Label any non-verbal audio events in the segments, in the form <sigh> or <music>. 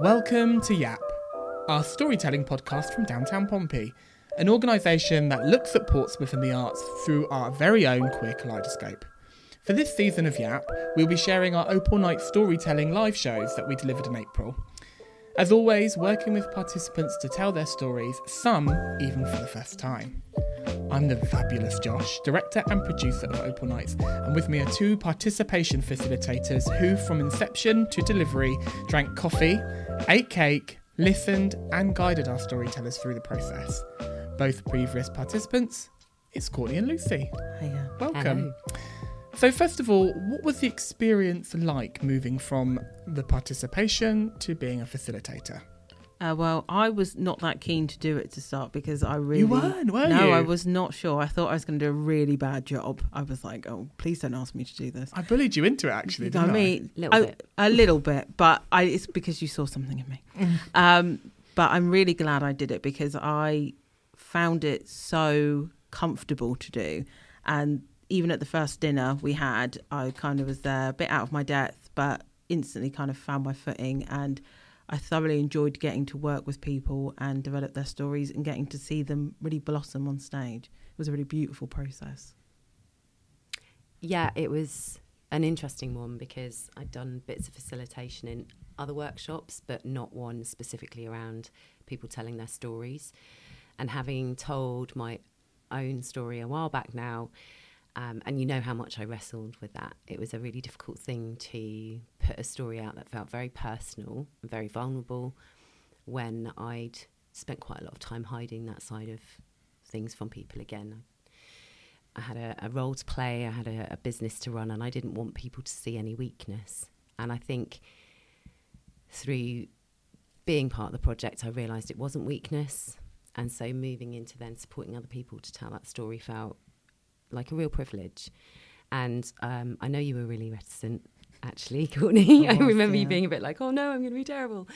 Welcome to YAP, our storytelling podcast from downtown Pompey, an organisation that looks at Portsmouth and the arts through our very own queer kaleidoscope. For this season of YAP, we'll be sharing our Opal Night storytelling live shows that we delivered in April. As always, working with participants to tell their stories, some even for the first time. I'm the fabulous Josh, director and producer of Opal Nights, and with me are two participation facilitators who, from inception to delivery, drank coffee, ate cake, listened, and guided our storytellers through the process. Both previous participants, it's Courtney and Lucy. Hiya. Welcome. So, first of all, what was the experience like moving from the participation to being a facilitator? Uh, well, I was not that keen to do it to start because I really You weren't, were no, you? I was not sure. I thought I was going to do a really bad job. I was like, oh, please don't ask me to do this. I bullied you into it, actually, You didn't what I? I mean, Little I- bit. a little bit, but I, it's because you saw something in me. um, but I'm really glad I did it because I found it so comfortable to do, and even at the first dinner we had, I kind of was there, a bit out of my depth, but instantly kind of found my footing and. I thoroughly enjoyed getting to work with people and develop their stories and getting to see them really blossom on stage. It was a really beautiful process. Yeah, it was an interesting one because I'd done bits of facilitation in other workshops, but not one specifically around people telling their stories. And having told my own story a while back now, um, and you know how much I wrestled with that, it was a really difficult thing to put a story out that felt very personal and very vulnerable when I'd spent quite a lot of time hiding that side of things from people again. I had a, a role to play, I had a, a business to run, and I didn't want people to see any weakness. And I think through being part of the project, I realised it wasn't weakness. And so moving into then supporting other people to tell that story felt like a real privilege. And um, I know you were really reticent, actually, <laughs> Courtney. I remember you being a bit like, oh no, I'm going to be terrible.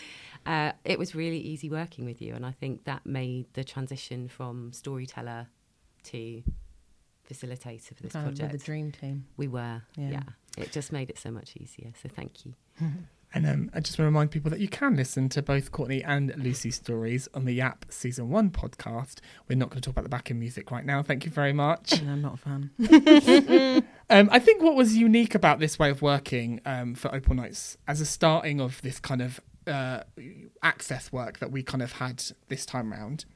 Uh, it was really easy working with you. And I think that made the transition from storyteller to facilitator for this with project. the dream team. We were, Yeah. yeah. It just made it so much easier. So thank you. <laughs> And um, I just want to remind people that you can listen to both Courtney and Lucy's stories on the Yap Season 1 podcast. We're not going to talk about the backing music right now. Thank you very much. And I'm not a fan. <laughs> Um, I think what was unique about this way of working um, for Opal Nights as a starting of this kind of uh, access work that we kind of had this time round.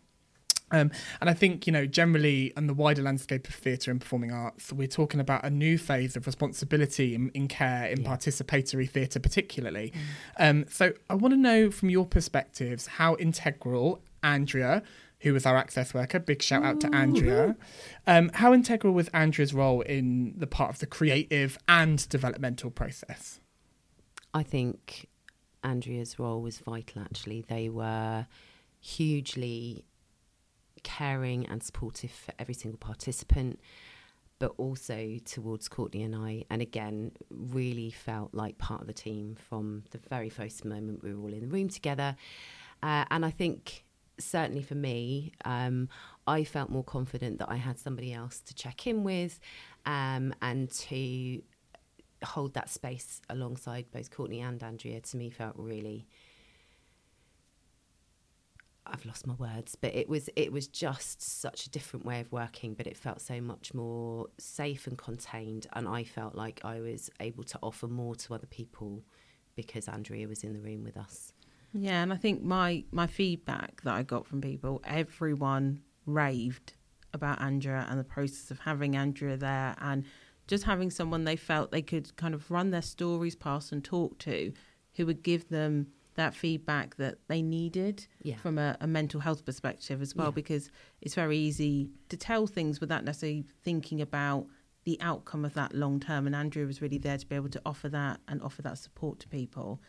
Um, and I think, you know, generally on the wider landscape of theatre and performing arts, we're talking about a new phase of responsibility in, in care, in Yeah. participatory theatre particularly. Um, so I want to know from your perspectives how integral Andrea, who was our access worker, big shout out to Andrea, um, how integral was Andrea's role in the part of the creative and developmental process? I think Andrea's role was vital, actually. They were hugely caring and supportive for every single participant, but also towards Courtney and I. And again, really felt like part of the team from the very first moment we were all in the room together. Uh, and I think certainly for me, um, I felt more confident that I had somebody else to check in with um, and to hold that space alongside both Courtney and Andrea to me felt really I've lost my words, but it was it was just such a different way of working, but it felt so much more safe and contained and I felt like I was able to offer more to other people because Andrea was in the room with us. Yeah, and I think my my feedback that I got from people, everyone raved about Andrea and the process of having Andrea there and just having someone they felt they could kind of run their stories past and talk to who would give them that feedback that they needed Yeah. from a, a mental health perspective as well Yeah. because it's very easy to tell things without necessarily thinking about the outcome of that long term and Andrea was really there to be able to offer that and offer that support to people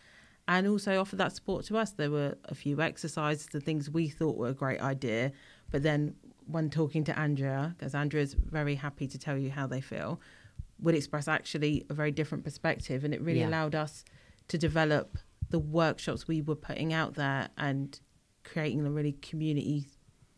and also offer that support to us. There were a few exercises, the things we thought were a great idea, but then when talking to Andrea, because Andrea's very happy to tell you how they feel, would express actually a very different perspective, and it really Yeah. allowed us to develop the workshops we were putting out there and creating a really community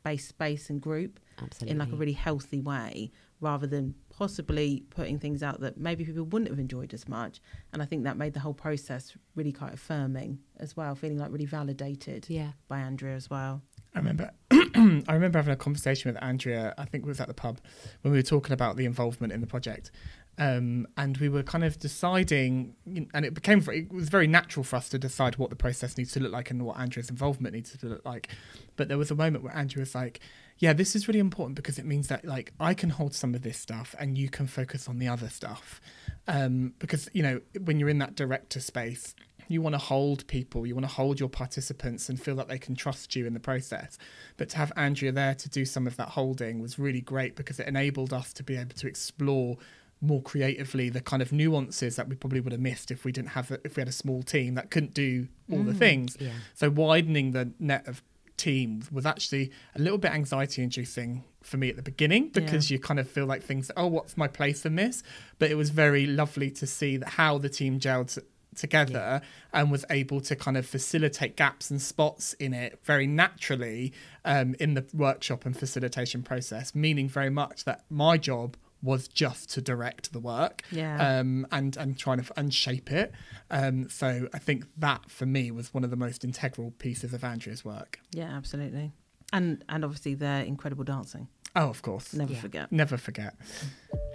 based space and group Absolutely. in like a really healthy way rather than possibly putting things out that maybe people wouldn't have enjoyed as much. And I think that made the whole process really quite affirming as well, feeling like really validated Yeah. by Andrea as well. I remember <clears throat> I remember having a conversation with Andrea, I think it was at the pub, when we were talking about the involvement in the project. Um, and we were kind of deciding, and it became it was very natural for us to decide what the process needs to look like and what Andrea's involvement needs to look like. But there was a moment where Andrea was like, "Yeah, this is really important because it means that like I can hold some of this stuff and you can focus on the other stuff." Um, because you know when you're in that director space, you want to hold people, you want to hold your participants and feel that they can trust you in the process. But to have Andrea there to do some of that holding was really great because it enabled us to be able to explore more creatively the kind of nuances that we probably would have missed if we didn't have a, if we had a small team that couldn't do all the things. Yeah. So widening the net of teams was actually a little bit anxiety inducing for me at the beginning because you kind of feel like things oh what's my place in this but it was very lovely to see that how the team gelled together and was able to kind of facilitate gaps and spots in it very naturally um, in the workshop and facilitation process meaning very much that my job was just to direct the work Yeah. um, and and trying to and shape it. Um, so I think that for me was one of the most integral pieces of Andrea's work. Yeah, absolutely. And and obviously their incredible dancing. Oh, of course, Never Yeah. forget. never forget.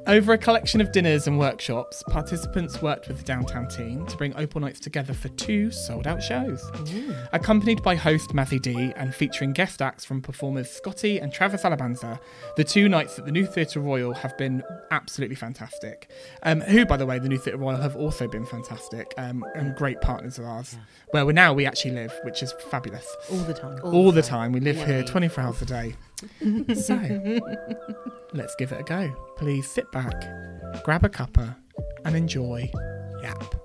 Over a collection of dinners and workshops, participants worked with the downtown team to bring Opal Nights together for two sold out shows. Accompanied by host Matthew D and featuring guest acts from performers Scotty and Travis Alabanza, the two nights at the New Theatre Royal have been absolutely fantastic. Um, who, by the way, the New Theatre Royal have also been fantastic um, and great partners of ours. Yeah. Where we now we actually live, which is fabulous. All the time. All the time. We live Yeah. here 24 hours a day. <laughs> so, let's give it a go. Please sit back, grab a cuppa, and enjoy Yap.